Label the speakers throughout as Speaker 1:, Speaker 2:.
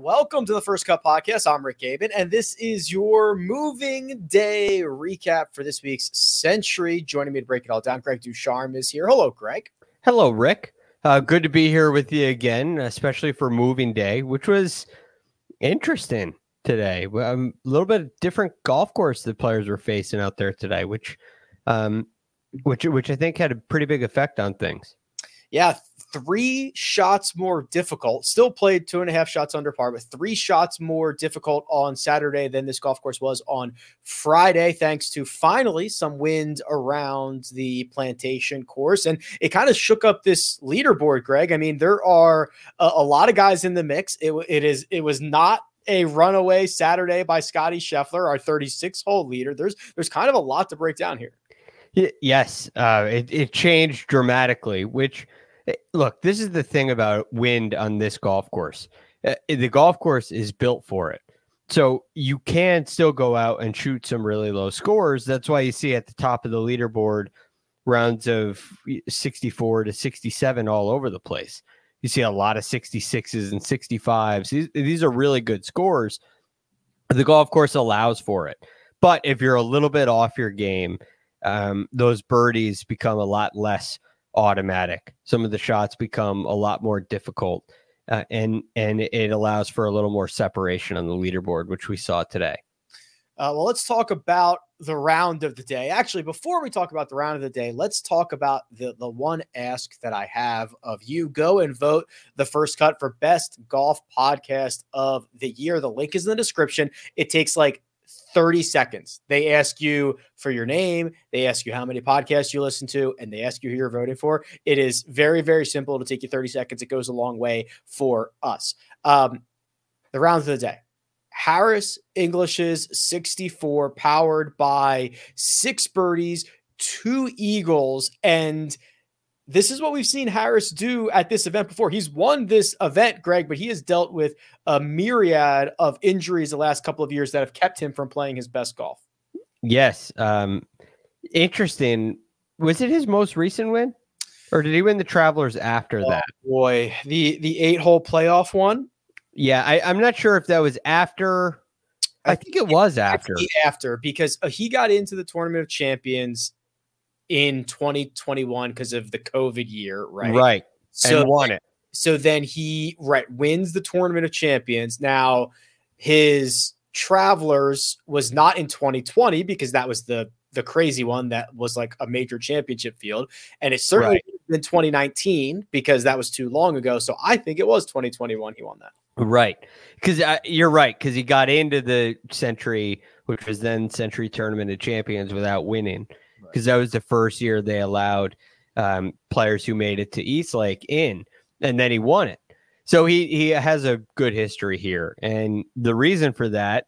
Speaker 1: Welcome to the First Cut Podcast. I'm Rick Gehman, and this is your moving day recap for this week's Sentry. Joining me to break it all down, Greg DuCharme is here. Hello, Greg.
Speaker 2: Hello, Rick. Uh, good to be here with you again, especially for moving day, which was interesting today. Um, a little bit of different golf course the players were facing out there today, which, um, which, which I think had a pretty big effect on things.
Speaker 1: Yeah, three shots more difficult. Still played two and a half shots under par, but three shots more difficult on Saturday than this golf course was on Friday, thanks to finally some wind around the plantation course. And it kind of shook up this leaderboard, Greg. I mean, there are a, a lot of guys in the mix. It, it is it was not a runaway Saturday by Scottie Scheffler, our 36 hole leader. There's there's kind of a lot to break down here.
Speaker 2: Yes, uh, it, it changed dramatically, which – look, this is the thing about wind on this golf course. Eh, the golf course is built for it. So you can still go out and shoot some really low scores. That's why you see at the top of the leaderboard rounds of 64 to 67 all over the place. You see a lot of 66s and 65s. These, these are really good scores. The golf course allows for it. But if you're a little bit off your game, um, those birdies become a lot less automatic. Some of the shots become a lot more difficult, uh, and and it allows for a little more separation on the leaderboard, which we saw today.
Speaker 1: Uh, well, let's talk about the round of the day. Actually, before we talk about the round of the day, let's talk about the the one ask that I have of you. Go and vote the first cut for best golf podcast of the year. The link is in the description. It takes like 30 seconds. They ask you for your name, they ask you how many podcasts you listen to, and they ask you who you're voting for. It is very, very simple to take you 30 seconds. It goes a long way for us. Um, the rounds of the day. Harris English's 64, powered by six birdies, two eagles, and – this is what we've seen Harris do at this event before. He's won this event, Greg, but he has dealt with a myriad of injuries the last couple of years that have kept him from playing his best golf.
Speaker 2: Yes. Um, interesting. Was it his most recent win? Or did he win the Travelers after oh, that?
Speaker 1: Boy, the the eight hole playoff one.
Speaker 2: Yeah, I, I'm not sure if that was after. I, I think, think it was after.
Speaker 1: After because uh, he got into the Tournament of Champions in 2021 because of the COVID year, right?
Speaker 2: Right. So and won it.
Speaker 1: So then he right wins the tournament of champions. Now his travelers was not in 2020 because that was the the crazy one that was like a major championship field. And it certainly right. in 2019 because that was too long ago. So I think it was 2021 he won that.
Speaker 2: Right. Because uh, you're right. Because he got into the Sentry, which was then Sentry Tournament of Champions without winning because that was the first year they allowed um, players who made it to East Lake in, and then he won it. So he he has a good history here, and the reason for that,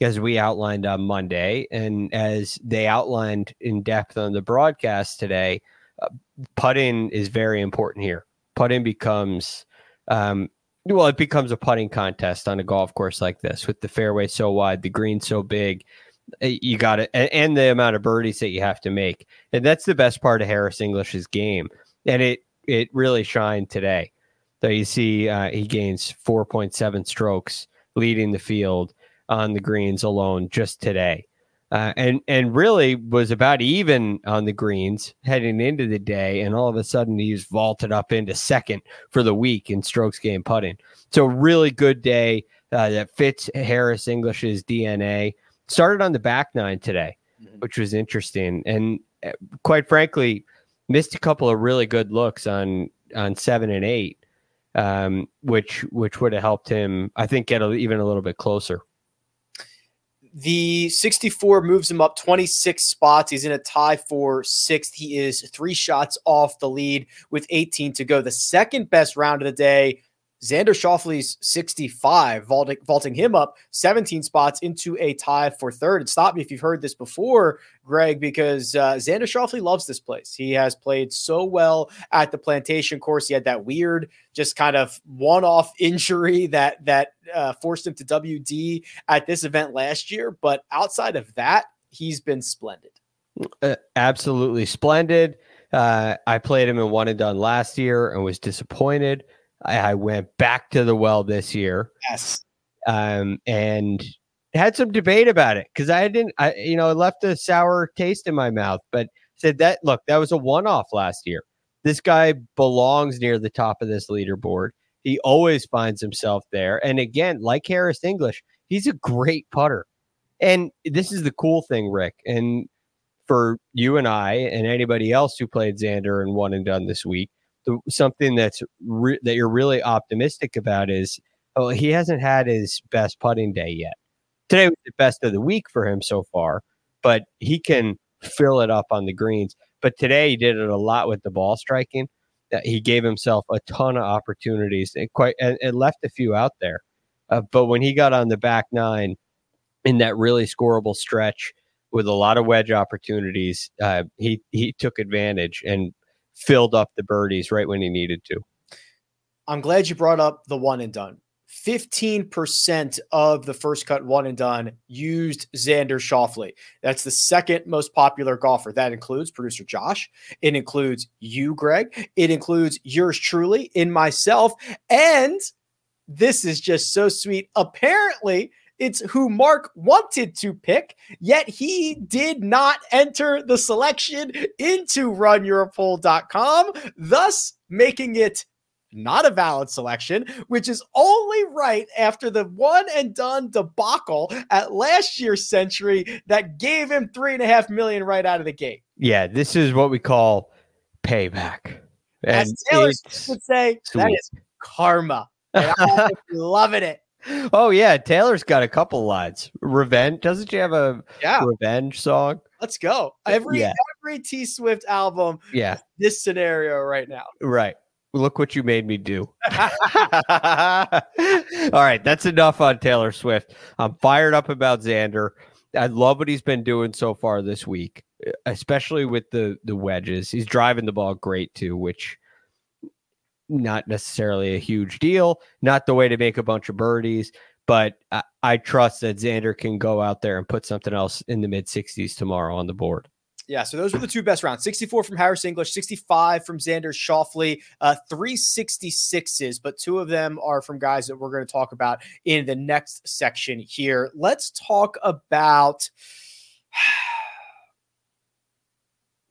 Speaker 2: as we outlined on Monday, and as they outlined in depth on the broadcast today, uh, putting is very important here. Putting becomes um, well, it becomes a putting contest on a golf course like this with the fairway so wide, the green so big, you got it, and, the amount of birdies that you have to make, and that's the best part of Harris English's game, and it it really shined today. So you see, uh, he gains 4.7 strokes, leading the field on the greens alone just today, uh, and and really was about even on the greens heading into the day, and all of a sudden he's vaulted up into second for the week in strokes game putting. So really good day uh, that fits Harris English's DNA started on the back nine today. mm-hmm. which was interesting. And eh, quite frankly, missed a couple of really good looks on on seven and eight, um, which which would have helped him, I think, get a, even a little bit closer.
Speaker 1: The 64 moves him up 26 spots. He's in a tie for sixth. He is three shots off the lead with 18 to go. The second best round of the day Xander Schauffele's 65, vaulting, vaulting him up 17 spots into a tie for third. And stop me if you've heard this before, Greg, because uh, Xander Schauffele loves this place. He has played so well at the plantation course. He had that weird, just kind of one-off injury that that uh, forced him to WD at this event last year. But outside of that, he's been splendid.
Speaker 2: Uh, absolutely splendid. Uh, I played him in one and done last year and was disappointed. I, I went back to the well this year.
Speaker 1: Yes.
Speaker 2: Um, and had some debate about it because I didn't, I, you know, it left a sour taste in my mouth, but said that, look, that was a one off last year. This guy belongs near the top of this leaderboard. He always finds himself there. And again, like Harris English, he's a great putter. And this is the cool thing, Rick. And for you and I and anybody else who played Xander and one and done this week, the, something that's re- that you're really optimistic about is oh he hasn't had his best putting day yet. Today was the best of the week for him so far, but he can fill it up on the greens. But today he did it a lot with the ball striking. That he gave himself a ton of opportunities and quite and, and left a few out there. Uh, but when he got on the back nine in that really scoreable stretch with a lot of wedge opportunities, uh, he he took advantage and filled up the birdies right when he needed to.
Speaker 1: I'm glad you brought up the one and done. 15% of the first cut one and done used Xander Schauffele. That's the second most popular golfer. That includes producer Josh. It includes you, Greg. It includes yours truly, in myself. And this is just so sweet. Apparently, it's who Mark wanted to pick, yet he did not enter the selection into runyourpool.com, thus making it not a valid selection, which is only right after the one and done debacle at last year's Sentry that gave him three and a half million right out of the gate.
Speaker 2: Yeah, this is what we call payback.
Speaker 1: And As Taylor would say, sweet. that is karma. And I'm loving it.
Speaker 2: Oh yeah, Taylor's got a couple lines. Revenge, doesn't she have a yeah. revenge song?
Speaker 1: Let's go. Every yeah. every T Swift album.
Speaker 2: Yeah.
Speaker 1: This scenario right now.
Speaker 2: Right. Look what you made me do. All right, that's enough on Taylor Swift. I'm fired up about Xander. I love what he's been doing so far this week, especially with the the wedges. He's driving the ball great too, which not necessarily a huge deal, not the way to make a bunch of birdies, but I, I trust that Xander can go out there and put something else in the mid 60s tomorrow on the board.
Speaker 1: Yeah, so those were the two best rounds 64 from Harris English, 65 from Xander Schauffele, uh, 366s, but two of them are from guys that we're going to talk about in the next section here. Let's talk about.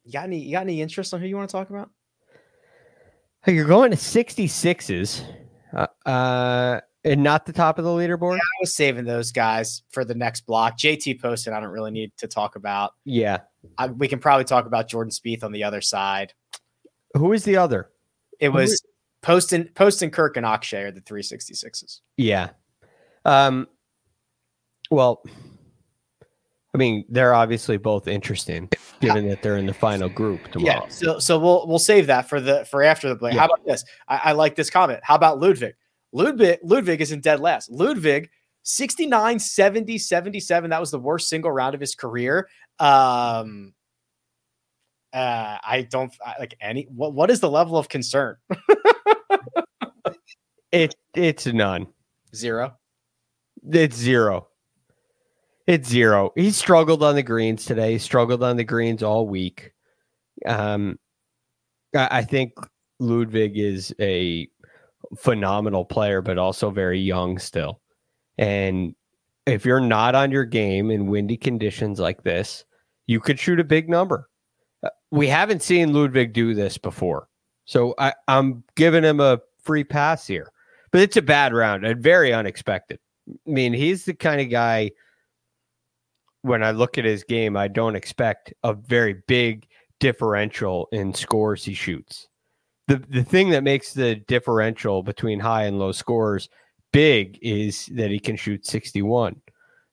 Speaker 1: You got any you got any interest on who you want to talk about?
Speaker 2: You're going to 66s, uh, uh, and not the top of the leaderboard. Yeah,
Speaker 1: I was saving those guys for the next block. JT Poston. I don't really need to talk about.
Speaker 2: Yeah,
Speaker 1: I, we can probably talk about Jordan Spieth on the other side.
Speaker 2: Who is the other?
Speaker 1: It was is- Poston, Poston, Kirk, and Akshay are the 366s.
Speaker 2: Yeah. Um. Well, I mean, they're obviously both interesting, given that they're in the final group tomorrow.
Speaker 1: Yeah, so so we'll we'll save that for the for after the play. Yeah. How about this? I, I, like this comment. How about Ludvig? Ludvig Ludvig is in dead last. Ludvig 69, 70, 77. That was the worst single round of his career. Um uh I don't I, like any what what is the level of concern?
Speaker 2: it it's none.
Speaker 1: Zero.
Speaker 2: It's zero. It's zero. He struggled on the greens today. He struggled on the greens all week. Um, I, think Ludvig is a phenomenal player, but also very young still. And if you're not on your game in windy conditions like this, you could shoot a big number. Uh, we haven't seen Ludvig do this before. So I, I'm giving him a free pass here. But it's a bad round and very unexpected. I mean, he's the kind of guy – when I look at his game, I don't expect a very big differential in scores he shoots. The the thing that makes the differential between high and low scores big is that he can shoot 61.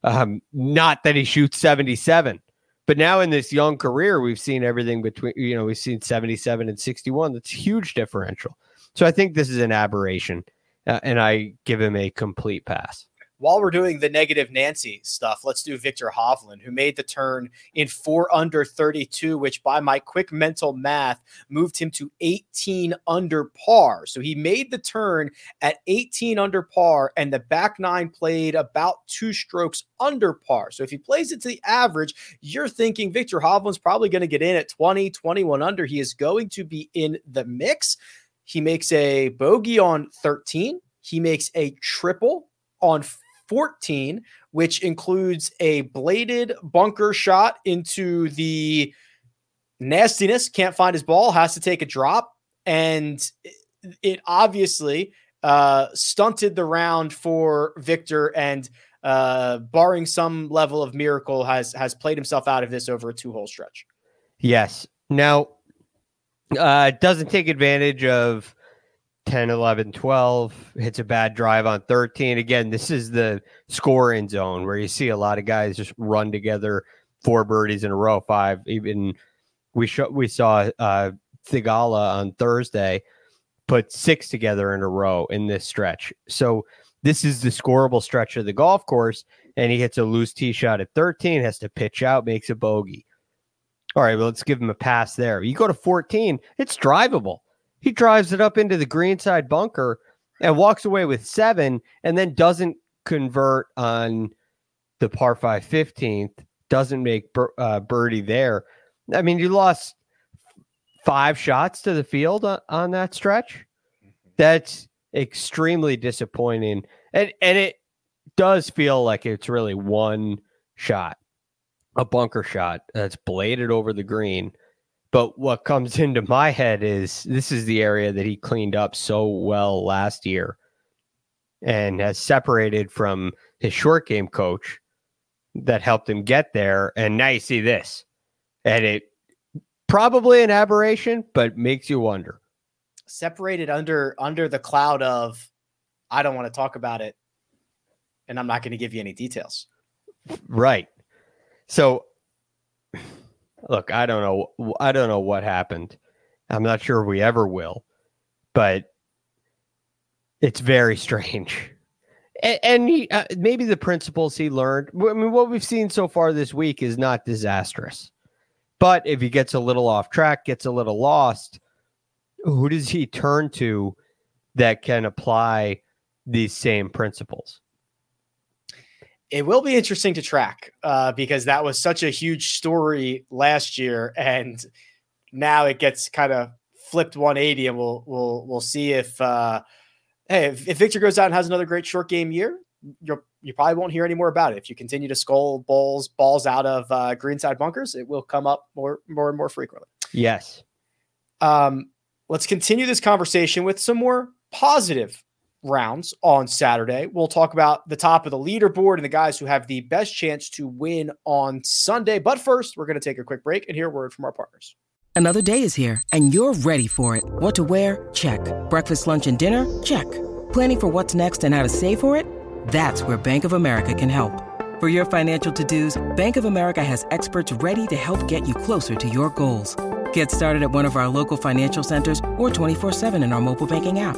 Speaker 2: Um, not that he shoots 77. But now in this young career, we've seen everything between, you know, we've seen 77 and 61. That's huge differential. So I think this is an aberration, uh, and I give him a complete pass
Speaker 1: while we're doing the negative Nancy stuff, let's do Viktor Hovland, who made the turn in four under 32, which by my quick mental math moved him to 18 under par. So he made the turn at 18 under par, and the back nine played about two strokes under par. So if he plays it to the average, you're thinking Viktor Hovland's probably going to get in at 20, 21 under. He is going to be in the mix. He makes a bogey on 13. He makes a triple on 14, which includes a bladed bunker shot into the nastiness. Can't find his ball, has to take a drop. And it obviously uh, stunted the round for Viktor and uh, barring some level of miracle has has played himself out of this over a two hole stretch.
Speaker 2: Yes. Now, uh, doesn't take advantage of 10, 11, 12, hits a bad drive on 13. Again, this is the scoring zone where you see a lot of guys just run together four birdies in a row, five. Even we sh- we saw uh, Theegala on Thursday put six together in a row in this stretch. So this is the scoreable stretch of the golf course, and he hits a loose tee shot at 13, has to pitch out, makes a bogey. All right, well, let's give him a pass there. You go to 14, it's drivable. He drives it up into the greenside bunker and walks away with seven and then doesn't convert on the par 5 15th, doesn't make uh, birdie there. I mean, you lost five shots to the field on, on that stretch. That's extremely disappointing. And, and it does feel like it's really one shot, a bunker shot that's bladed over the green but what comes into my head is this is the area that he cleaned up so well last year and has separated from his short game coach that helped him get there. And now you see this. And it probably an aberration, but makes you wonder.
Speaker 1: Separated under under the cloud of I don't want to talk about it and I'm not going to give you any details.
Speaker 2: Right. So look, I don't know. I don't know what happened. I'm not sure we ever will, but it's very strange. And, and he, uh, maybe the principles he learned. I mean, what we've seen so far this week is not disastrous. But if he gets a little off track, gets a little lost, who does he turn to that can apply these same principles?
Speaker 1: It will be interesting to track uh, because that was such a huge story last year, and now it gets kind of flipped 180, and we'll we'll we'll see if uh, hey if, if Viktor goes out and has another great short game year, you you probably won't hear any more about it. If you continue to skull balls balls out of uh, greenside bunkers, it will come up more more and more frequently.
Speaker 2: Yes.
Speaker 1: Um, let's continue this conversation with some more positive rounds on Saturday. We'll talk about the top of the leaderboard and the guys who have the best chance to win on Sunday. But first, we're going to take a quick break and hear a word from our partners.
Speaker 3: Another day is here and you're ready for it. What to wear? Check. Breakfast, lunch, and dinner? Check. Planning for what's next and how to save for it? That's where Bank of America can help. For your financial to-dos, Bank of America has experts ready to help get you closer to your goals. Get started at one of our local financial centers or 24-7 in our mobile banking app.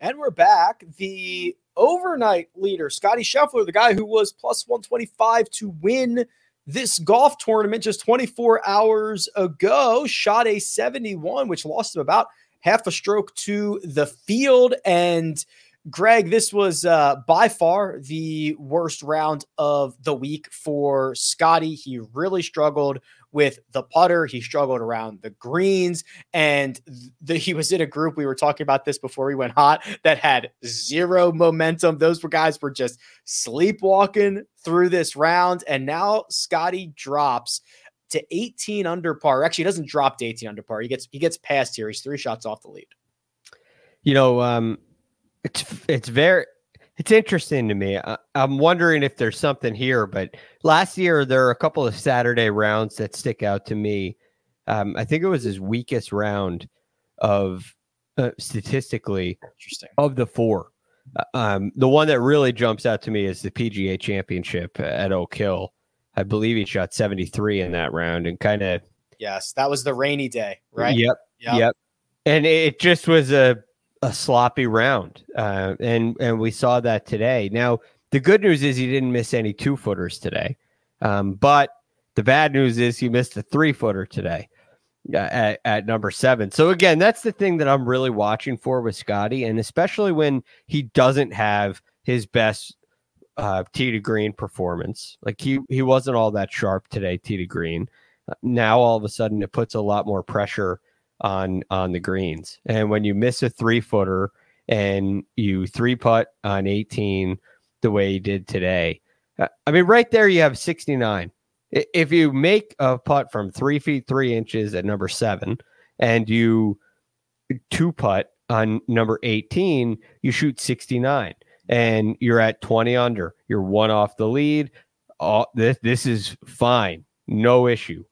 Speaker 1: And we're back. The overnight leader, Scottie Scheffler, the guy who was plus 125 to win this golf tournament just 24 hours ago shot a 71, which lost him about half a stroke to the field. And Greg, this was uh, by far the worst round of the week for Scottie. He really struggled with the putter. He struggled around the greens, and the, he was in a group. We were talking about this before we went hot that had zero momentum. Those were guys were just sleepwalking through this round, and now Scottie drops to 18 under par. Actually, he doesn't drop to 18 under par. He gets he gets past here. He's three shots off the lead.
Speaker 2: You know, um, it's it's very it's interesting to me. I, am wondering if there's something here, but last year there are a couple of Saturday rounds that stick out to me. Um, I think it was his weakest round of uh, statistically
Speaker 1: interesting
Speaker 2: of the four. Uh, um, the one that really jumps out to me is the PGA Championship at Oak Hill. I believe he shot 73 in that round and kind of.
Speaker 1: Yes, that was the rainy day, right?
Speaker 2: Yep. Yep. yep. And it just was a a sloppy round, uh, and and we saw that today. Now the good news is he didn't miss any two footers today, um, but the bad news is he missed a three footer today uh, at, at number seven. So again, that's the thing that I'm really watching for with Scottie, and especially when he doesn't have his best uh, tee to green performance. Like he he wasn't all that sharp today, tee to green. Now all of a sudden it puts a lot more pressure on on the greens. And when you miss a three footer and you three putt on 18 the way you did today, uh, I mean, right there you have 69. If you make a putt from three feet three inches at number seven and you two putt on number 18, you shoot 69 and you're at 20 under. You're one off the lead. All, this, this is fine. No issue.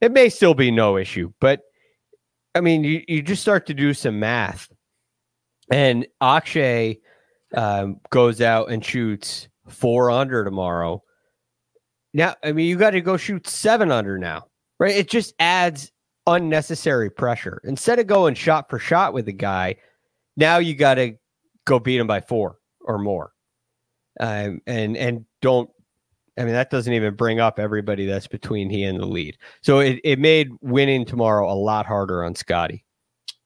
Speaker 2: It may still be no issue, but I mean, you, you just start to do some math, and Akshay um, goes out and shoots four under tomorrow. Now, I mean, you got to go shoot seven under now, right? It just adds unnecessary pressure. Instead of going shot for shot with the guy, now you got to go beat him by four or more, um, and and don't I mean, that doesn't even bring up everybody that's between he and the lead. So it, it made winning tomorrow a lot harder on Scottie.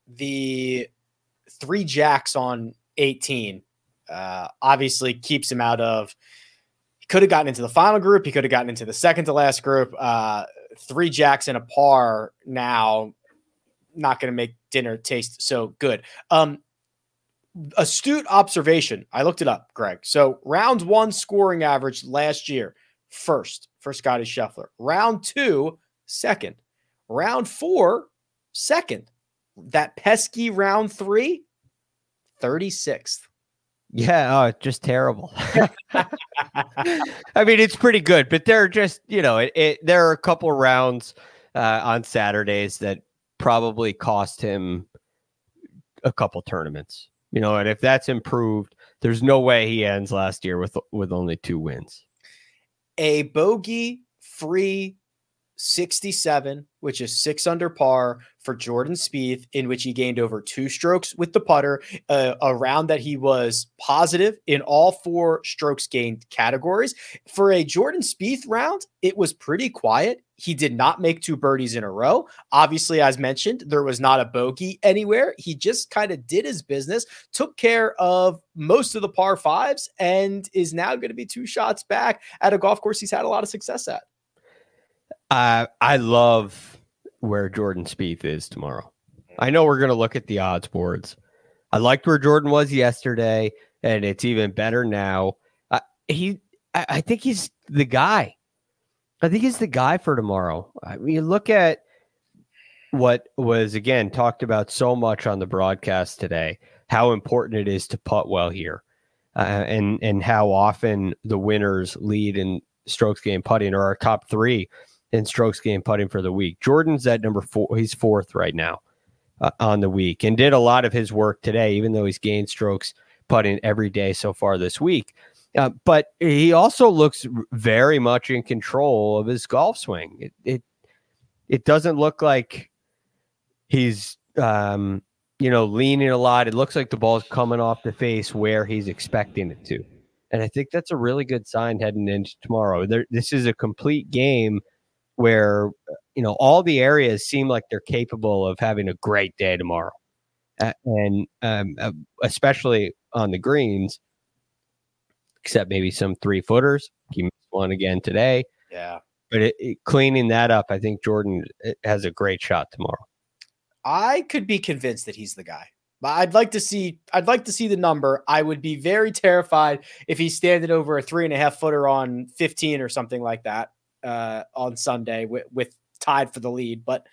Speaker 1: The three jacks on 18 uh, obviously keeps him out of. He could have gotten into the final group. He could have gotten into the second to last group. Uh, three jacks and a par now, not going to make dinner taste so good. Um, astute observation. I looked it up, Greg. So round one scoring average last year first for Scottie Scheffler. Round two, second. Round four, second. That pesky round three, 36th.
Speaker 2: Yeah, oh, just terrible. I mean, it's pretty good, but there are just, you know, it, it there are a couple rounds uh, on Saturdays that probably cost him a couple tournaments. You know, and if that's improved, there's no way he ends last year with with only two wins
Speaker 1: a bogey free 67, which is six under par for Jordan Spieth, in which he gained over two strokes with the putter, uh, a round that he was positive in all four strokes gained categories. For a Jordan Spieth round, it was pretty quiet. He did not make two birdies in a row. Obviously, as mentioned, there was not a bogey anywhere. He just kind of did his business, took care of most of the par fives, and is now going to be two shots back at a golf course he's had a lot of success at.
Speaker 2: Uh, I love where Jordan Spieth is tomorrow. I know we're going to look at the odds boards. I liked where Jordan was yesterday, and it's even better now. Uh, he, I, I, think he's the guy. I think he's the guy for tomorrow. I mean, you look at what was again talked about so much on the broadcast today. How important it is to putt well here, uh, and and how often the winners lead in strokes gained putting or our top three in strokes gained putting for the week. Jordan's at number four. He's fourth right now uh, on the week and did a lot of his work today, even though he's gained strokes putting every day so far this week. Uh, but he also looks very much in control of his golf swing. It it, it doesn't look like he's um, you know leaning a lot. It looks like the ball's coming off the face where he's expecting it to. And I think that's a really good sign heading into tomorrow. There, this is a complete game where you know all the areas seem like they're capable of having a great day tomorrow, uh, and um, uh, especially on the greens, except maybe some three footers. He missed one again today.
Speaker 1: Yeah,
Speaker 2: but it, it, cleaning that up, I think Jordan has a great shot tomorrow.
Speaker 1: I could be convinced that he's the guy. I'd like to see. I'd like to see the number. I would be very terrified if he's standing over a three and a half footer on 15 or something like that uh, on Sunday with, with tied for the lead. But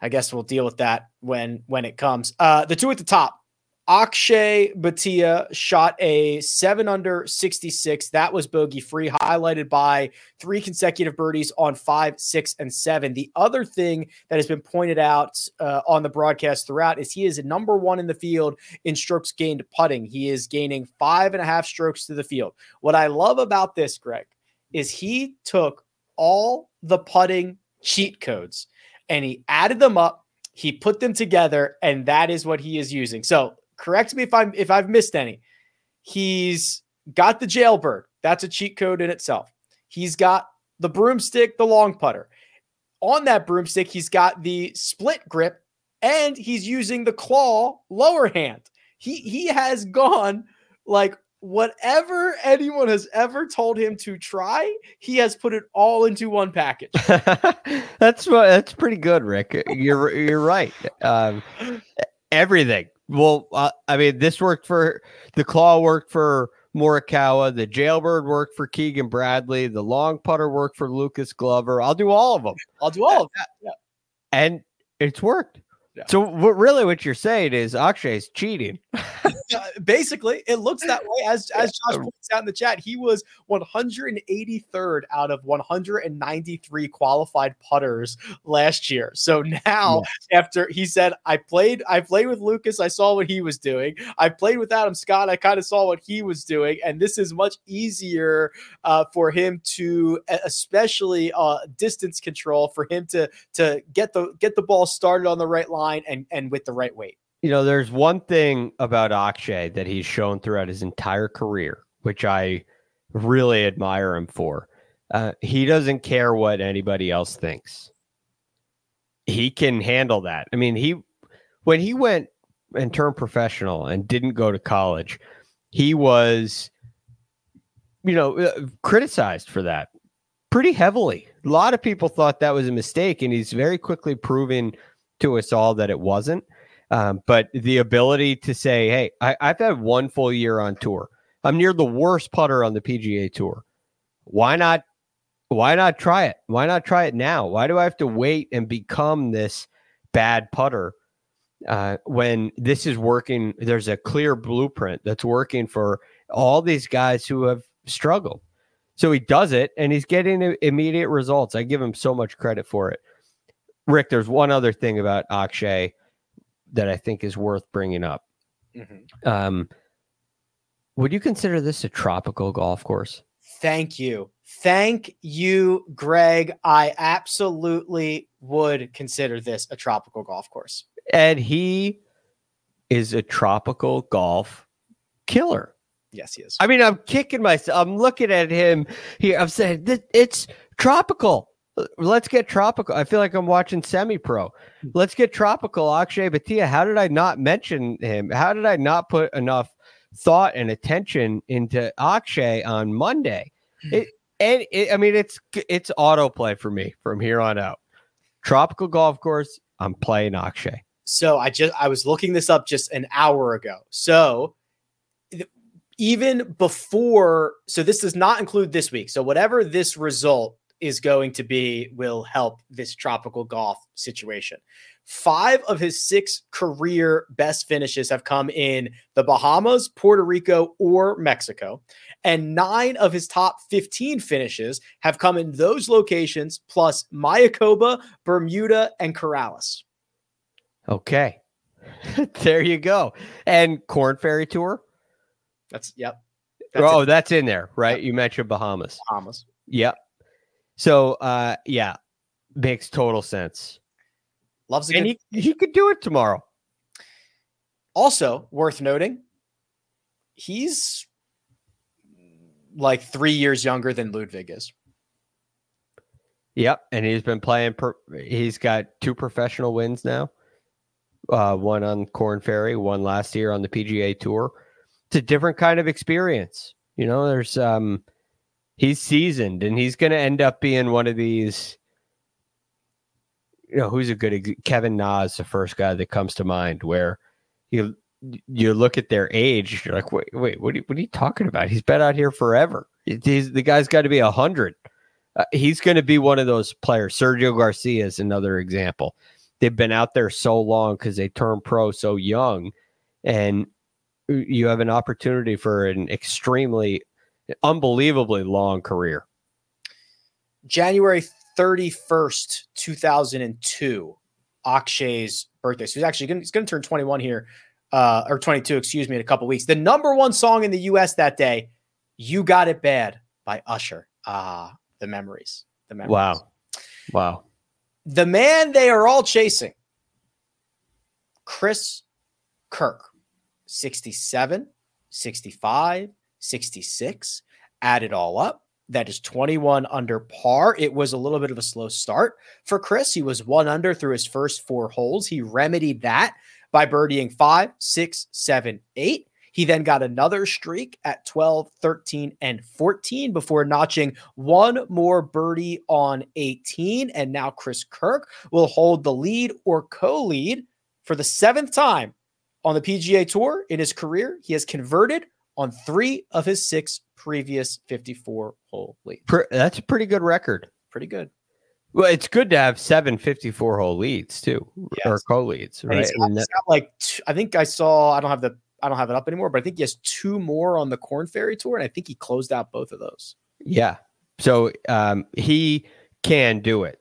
Speaker 1: I guess we'll deal with that when when it comes. Uh, the two at the top. Akshay Bhatia shot a seven under 66. That was bogey free, highlighted by three consecutive birdies on five, six, and seven. The other thing that has been pointed out uh, on the broadcast throughout is he is number one in the field in strokes gained putting. He is gaining five and a half strokes to the field. What I love about this, Greg, is he took all the putting cheat codes and he added them up he put them together and that is what he is using so correct me if i'm if i've missed any he's got the jailbird that's a cheat code in itself he's got the broomstick the long putter on that broomstick he's got the split grip and he's using the claw lower hand he he has gone like whatever anyone has ever told him to try, he has put it all into one package.
Speaker 2: that's that's pretty good, Rick. You're you're right. Um, everything. Well, uh, I mean, this worked for the claw worked for Morikawa. The jailbird worked for Keegan Bradley. The long putter worked for Lucas Glover. I'll do all of them.
Speaker 1: I'll do all of that. Yeah.
Speaker 2: And it's worked. Yeah. So what really what you're saying is Akshay's cheating.
Speaker 1: Basically, it looks that way. As as Josh points out in the chat, he was 183rd out of 193 qualified putters last year. So now, after he said, "I played, I played with Lucas. I saw what he was doing. I played with Adam Scott. I kind of saw what he was doing, and this is much easier uh, for him to, especially uh, distance control, for him to to get the get the ball started on the right line and and with the right weight."
Speaker 2: You know, there's one thing about Akshay that he's shown throughout his entire career, which I really admire him for. Uh, he doesn't care what anybody else thinks. He can handle that. I mean, he when he went and turned professional and didn't go to college, he was, you know, uh, criticized for that pretty heavily. A lot of people thought that was a mistake, and he's very quickly proven to us all that it wasn't. Um, but the ability to say, hey, I, I've had one full year on tour. I'm near the worst putter on the PGA tour. Why not? Why not try it? Why not try it now? Why do I have to wait and become this bad putter uh, when this is working? There's a clear blueprint that's working for all these guys who have struggled. So he does it and he's getting immediate results. I give him so much credit for it. Rick, there's one other thing about Akshay that I think is worth bringing up. Mm-hmm. Um, would you consider this a tropical golf course?
Speaker 1: Thank you. Thank you, Greg. I absolutely would consider this a tropical golf course.
Speaker 2: And he is a tropical golf killer.
Speaker 1: Yes, he is.
Speaker 2: I mean, I'm kicking myself. I'm looking at him here. I'm saying it's tropical. Let's get tropical. I feel like I'm watching semi pro. Hmm. Let's get tropical. Akshay Bhatia. How did I not mention him? How did I not put enough thought and attention into Akshay on Monday? Hmm. It, and it, I mean, it's it's autoplay for me from here on out. Tropical golf course. I'm playing Akshay.
Speaker 1: So I just I was looking this up just an hour ago. So even before, so this does not include this week. So whatever this result is going to be will help this tropical golf situation. Five of his six career best finishes have come in the Bahamas, Puerto Rico, or Mexico. And nine of his top 15 finishes have come in those locations, plus Mayakoba, Bermuda, and Corales.
Speaker 2: Okay. there you go. And Korn Ferry Tour?
Speaker 1: That's, yep.
Speaker 2: That's oh, it. that's in there, right? Yep. You mentioned Bahamas.
Speaker 1: Bahamas.
Speaker 2: Yep. So uh yeah, makes total sense.
Speaker 1: Loves a
Speaker 2: and good- he, he could do it tomorrow.
Speaker 1: Also worth noting, he's like three years younger than Ludvig is.
Speaker 2: Yep, and he's been playing. Per, he's got two professional wins now. Uh, one on Korn Ferry, one last year on the PGA Tour. It's a different kind of experience. You know, there's um, he's seasoned, and he's going to end up being one of these. You know, who's a good Kevin Na is the first guy that comes to mind where you you look at their age, you're like, wait, wait, what are you, what are you talking about? He's been out here forever. He's, the guy's got to be a hundred. Uh, he's going to be one of those players. Sergio Garcia is another example. They've been out there so long because they turned pro so young, and you have an opportunity for an extremely, unbelievably long career.
Speaker 1: January 31st, 2002, Akshay's birthday. So he's actually going to turn 21 here, uh, or 22, excuse me, in a couple weeks. The number one song in the U.S. that day, "You Got It Bad" by Usher. Ah, the memories. The memories.
Speaker 2: Wow. Wow.
Speaker 1: The man they are all chasing, Chris Kirk, 67, 65, 66. Add it all up. That is 21 under par. It was a little bit of a slow start for Chris. He was one under through his first four holes. He remedied that by birdieing five, six, seven, eight. He then got another streak at 12, 13, and 14 before notching one more birdie on 18. And now Chris Kirk will hold the lead or co lead for the seventh time on the PGA Tour in his career. He has converted on three of his six previous 54 hole leads.
Speaker 2: That's a pretty good record.
Speaker 1: Pretty good.
Speaker 2: Well, it's good to have seven 54 hole leads too, yes. or co leads, right?
Speaker 1: He's got, like, I think I saw, I don't have the I don't have it up anymore, but I think he has two more on the Korn Ferry Tour, and I think he closed out both of those.
Speaker 2: Yeah. So um, he can do it.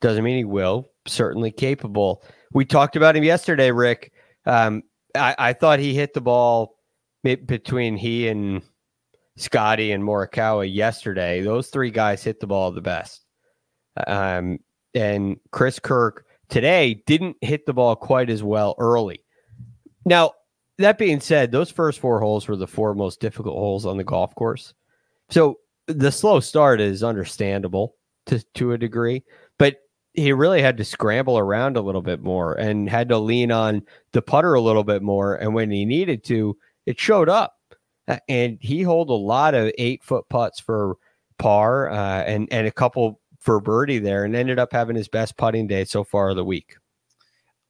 Speaker 2: Doesn't mean he will. Certainly capable. We talked about him yesterday, Rick. Um, I, I, thought he hit the ball between he and Scottie and Morikawa yesterday. Those three guys hit the ball the best. Um, and Chris Kirk today didn't hit the ball quite as well early. Now, that being said, those first four holes were the four most difficult holes on the golf course. So the slow start is understandable to to a degree, but he really had to scramble around a little bit more and had to lean on the putter a little bit more. And when he needed to, it showed up. And he held a lot of eight foot putts for par uh, and and a couple for birdie there, and ended up having his best putting day so far of the week.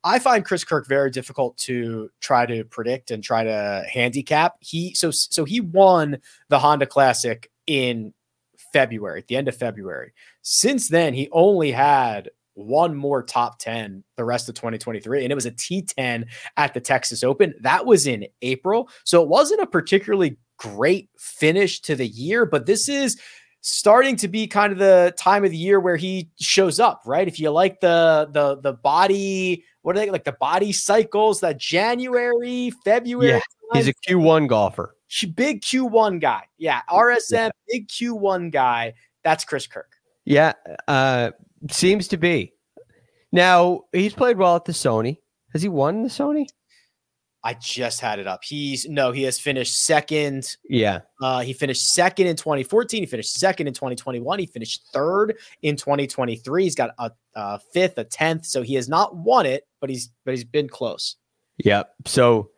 Speaker 1: I find Chris Kirk very difficult to try to predict and try to handicap. He so so he won the Honda Classic in February, at the end of February. Since then, he only had one more top 10 the rest of 2023 and it was a T10 at the Texas Open. That was in April. So it wasn't a particularly great finish to the year, but this is starting to be kind of the time of the year where he shows up, right? If you like the the the body what are they like the body cycles that January, February. Yeah,
Speaker 2: he's a Q1 golfer.
Speaker 1: Big Q1 guy. Yeah, RSM, yeah. big Q1 guy. That's Chris Kirk.
Speaker 2: Yeah, uh, seems to be. Now he's played well at the Sony. Has he won the Sony?
Speaker 1: I just had it up. He's no, he has finished second.
Speaker 2: Yeah.
Speaker 1: Uh, he finished second in 2014. He finished second in 2021. He finished third in 2023. He's got a, a fifth, a tenth. So he has not won it, but he's but he's been close.
Speaker 2: Yep. So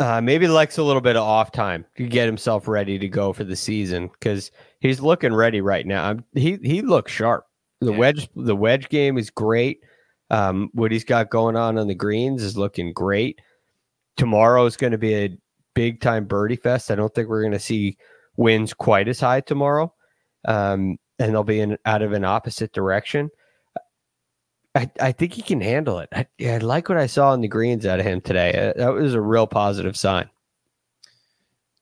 Speaker 2: uh, maybe likes a little bit of off time to get himself ready to go for the season because he's looking ready right now. I'm, he he looks sharp. The yeah. wedge the wedge game is great. Um, what he's got going on on the greens is looking great tomorrow is going to be a big time birdie fest. I don't think we're going to see winds quite as high tomorrow, um, and they'll be in out of an opposite direction. I, I think he can handle it. I, I like what I saw in the greens out of him today. Uh, that was a real positive sign.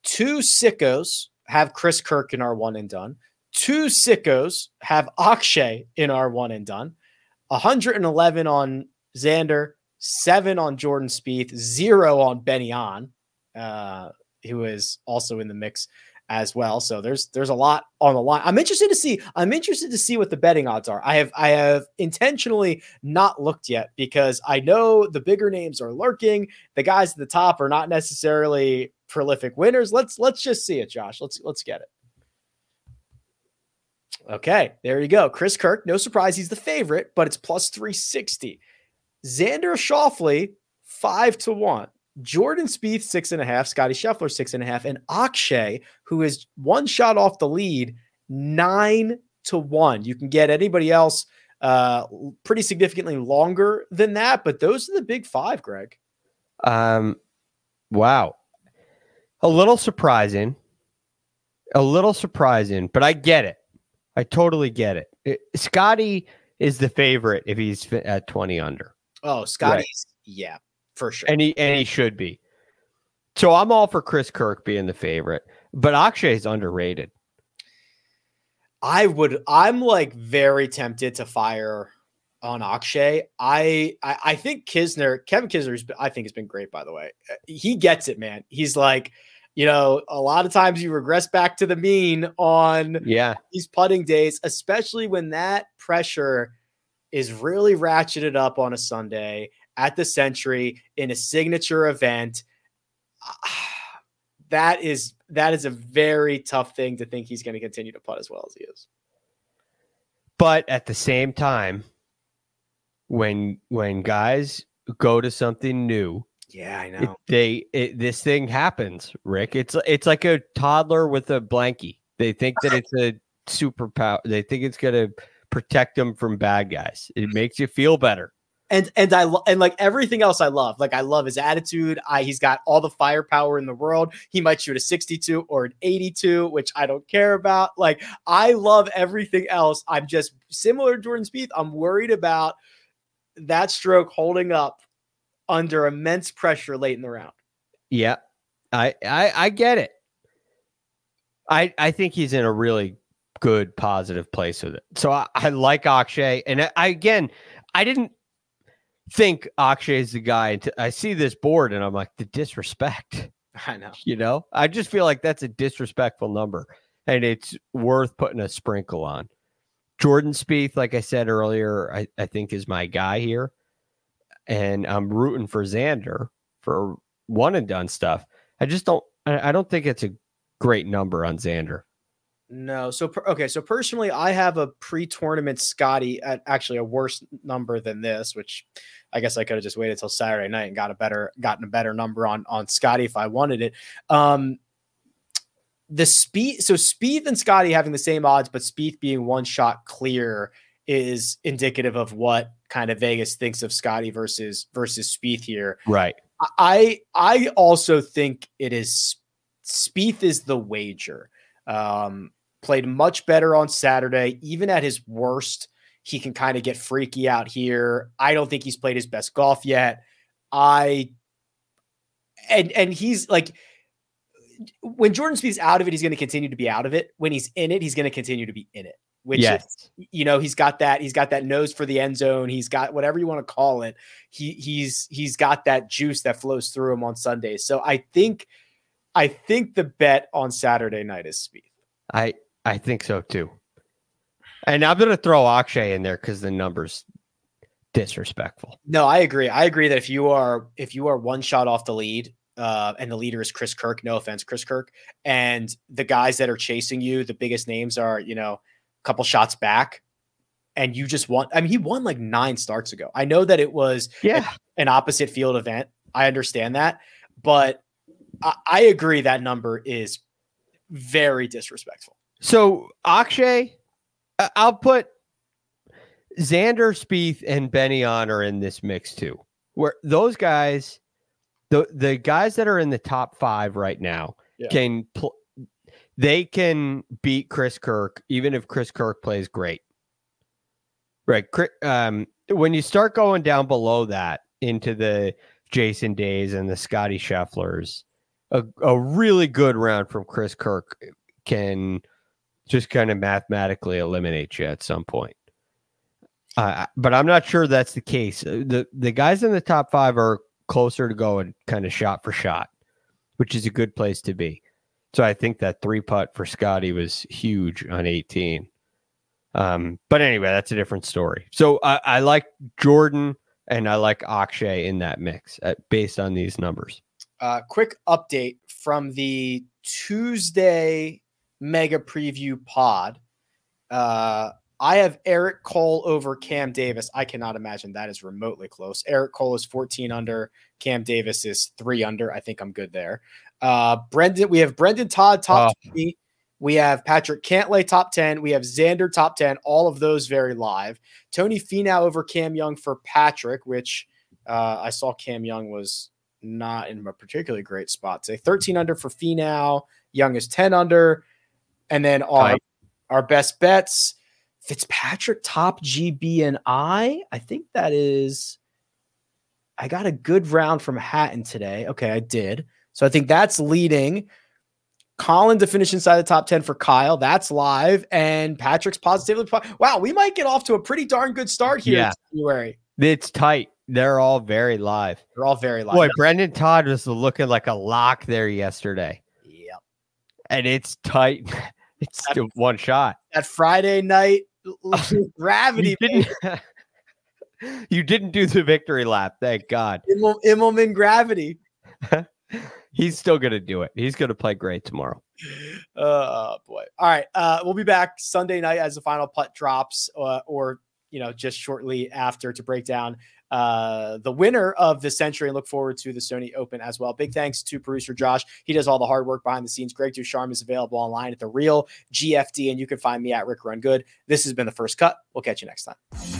Speaker 1: Two sickos have Chris Kirk in our one and done. Two sickos have Akshay in our one and done. 111 on Xander, seven on Jordan Spieth, zero on Benny An, uh, who is also in the mix as well. So there's there's a lot on the line. I'm interested to see. I'm interested to see what the betting odds are. I have I have intentionally not looked yet because I know the bigger names are lurking. The guys at the top are not necessarily prolific winners. Let's let's just see it, Josh. Let's let's get it. Okay, there you go. Chris Kirk, no surprise, he's the favorite, but it's plus 360. Xander Schauffele, five to one. Jordan Spieth, six and a half. Scottie Scheffler, six and a half. And Akshay, who is one shot off the lead, nine to one. You can get anybody else uh, pretty significantly longer than that, but those are the big five, Greg.
Speaker 2: Um, wow. A little surprising. A little surprising, but I get it. I totally get it. it Scottie is the favorite if he's at 20 under.
Speaker 1: Oh, Scottie's, right. yeah, for sure.
Speaker 2: And he, and he should be. So I'm all for Chris Kirk being the favorite, but Akshay is underrated.
Speaker 1: I would. I'm like very tempted to fire on Akshay. I, I I, think Kisner, Kevin Kisner's, I think has been great. By the way, uh, he gets it, man. He's like, you know, a lot of times you regress back to the mean on
Speaker 2: yeah
Speaker 1: these putting days, especially when that pressure is really ratcheted up on a Sunday at the Sentry in a signature event. That is that is a very tough thing to think he's going to continue to putt as well as he is.
Speaker 2: But at the same time, when when guys go to something new,
Speaker 1: yeah, I know
Speaker 2: it, they it, this thing happens. Rick, it's it's like a toddler with a blankie. They think that it's a superpower. They think it's going to protect them from bad guys. It mm-hmm. makes you feel better
Speaker 1: and and I and like everything else I love. Like I love his attitude. I he's got all the firepower in the world. He might shoot a 62 or an 82, which I don't care about. Like I love everything else. I'm just similar to Jordan Spieth. I'm worried about that stroke holding up under immense pressure late in the round.
Speaker 2: Yeah. I I I get it. I I think he's in a really good positive place with it. So I, I like Akshay and I, I again I didn't think Akshay is the guy. Until I see this board and I'm like, the disrespect.
Speaker 1: I know.
Speaker 2: You know, I just feel like that's a disrespectful number and it's worth putting a sprinkle on. Jordan Spieth, like I said earlier, I, I think is my guy here. And I'm rooting for Xander for one and done stuff. I just don't, I, don't think it's a great number on Xander.
Speaker 1: No. So okay. So personally, I have a pre-tournament Scottie at actually a worse number than this, which I guess I could have just waited till Saturday night and got a better gotten a better number on on Scottie if I wanted it. Um the Spieth so Spieth and Scottie having the same odds, but Spieth being one shot clear is indicative of what kind of Vegas thinks of Scottie versus versus Spieth here.
Speaker 2: Right.
Speaker 1: I I also think it is Spieth is the wager. Um, played much better on Saturday, even at his worst he can kind of get freaky out here. I don't think he's played his best golf yet. I and and he's like when Jordan Spieth's out of it, he's going to continue to be out of it. When he's in it, he's going to continue to be in it. Which yes. is, you know, he's got that he's got that nose for the end zone. He's got whatever you want to call it. He he's he's got that juice that flows through him on Sundays. So I think I think the bet on Saturday night is Spieth.
Speaker 2: I I think so too. And I'm to throw Akshay in there because the numbers disrespectful.
Speaker 1: No, I agree. I agree that if you are if you are one shot off the lead, uh, and the leader is Chris Kirk. No offense, Chris Kirk. And the guys that are chasing you, the biggest names are you know couple shots back, and you just want I mean, he won like nine starts ago. I know that it was
Speaker 2: yeah
Speaker 1: an opposite field event. I understand that, but I, I agree that number is very disrespectful.
Speaker 2: So Akshay I'll put Xander Spieth and Benny An are in this mix too. Where those guys, the the guys that are in the top five right now yeah. can pl- they can beat Chris Kirk even if Chris Kirk plays great. Right. Um, when you start going down below that into the Jason Days and the Scottie Schefflers, a, a really good round from Chris Kirk can just kind of mathematically eliminate you at some point. Uh, but I'm not sure that's the case. Uh, the The guys in the top five are closer to going kind of shot for shot, which is a good place to be. So I think that three putt for Scottie was huge on 18. Um, but anyway, that's a different story. So I, I like Jordan and I like Akshay in that mix at, uh, based on these numbers.
Speaker 1: Uh, quick update from the Tuesday mega preview pod. Uh, I have Eric Cole over Cam Davis. I cannot imagine that is remotely close. Eric Cole is 14 under. Cam Davis is three under. I think I'm good there. Uh, Brendan, we have Brendan Todd top oh. 20. We have Patrick Cantlay top 10. We have Xander top 10. All of those very live. Tony Finau over Cam Young for Patrick, which uh, I saw Cam Young was not in a particularly great spot today. 13 under for Finau. Young is 10 under. And then our, our best bets. Fitzpatrick top GB and I. I think that is. I got a good round from Hatton today. Okay, I did. So I think that's leading. Colin to finish inside the top 10 for Kyle. That's live. And Patrick's positively. Wow, we might get off to a pretty darn good start here yeah. in January.
Speaker 2: It's tight. They're all very live.
Speaker 1: They're all very live.
Speaker 2: Boy, Brendan Todd was looking like a lock there yesterday.
Speaker 1: Yep.
Speaker 2: And it's tight. It's that, one shot.
Speaker 1: That Friday night gravity.
Speaker 2: You didn't, you didn't, do the victory lap. Thank God.
Speaker 1: Immel, Immelman gravity.
Speaker 2: He's still going to do it. He's going to play great tomorrow.
Speaker 1: Oh boy! All right, uh, we'll be back Sunday night as the final putt drops, uh, or you know, just shortly after to break down uh, the winner of the Sentry and look forward to the Sony Open as well. Big thanks to producer Josh. He does all the hard work behind the scenes. Greg DuCharme is available online at the real GFD, and you can find me at Rick Run Good. This has been the first cut. We'll catch you next time.